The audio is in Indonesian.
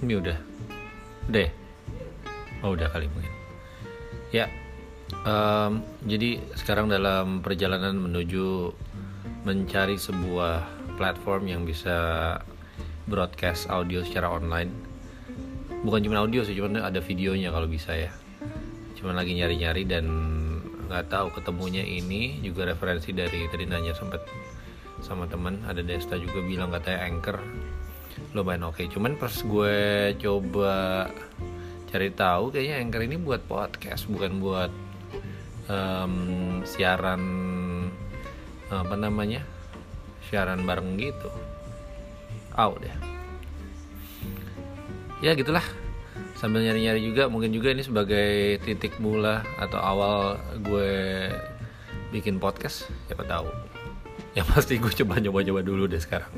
Jimmy udah. Deh oh udah kali mungkin. Ya em, jadi sekarang dalam perjalanan menuju mencari sebuah platform yang bisa broadcast audio secara online. Bukan cuma audio sih cuman ada videonya kalau bisa ya. Cuman lagi nyari-nyari dan nggak tahu ketemunya ini juga referensi dari tadi nanya sempet sama teman ada Desta juga bilang katanya anchor lumayan oke. Cuman pas gue coba cari tahu kayaknya anchor ini buat podcast bukan buat em, siaran apa namanya siaran bareng gitu. Out deh ya gitulah. Sambil nyari-nyari juga mungkin juga ini sebagai titik mula atau awal gue bikin podcast siapa tahu. Yang pasti gue coba nyoba-nyoba dulu deh sekarang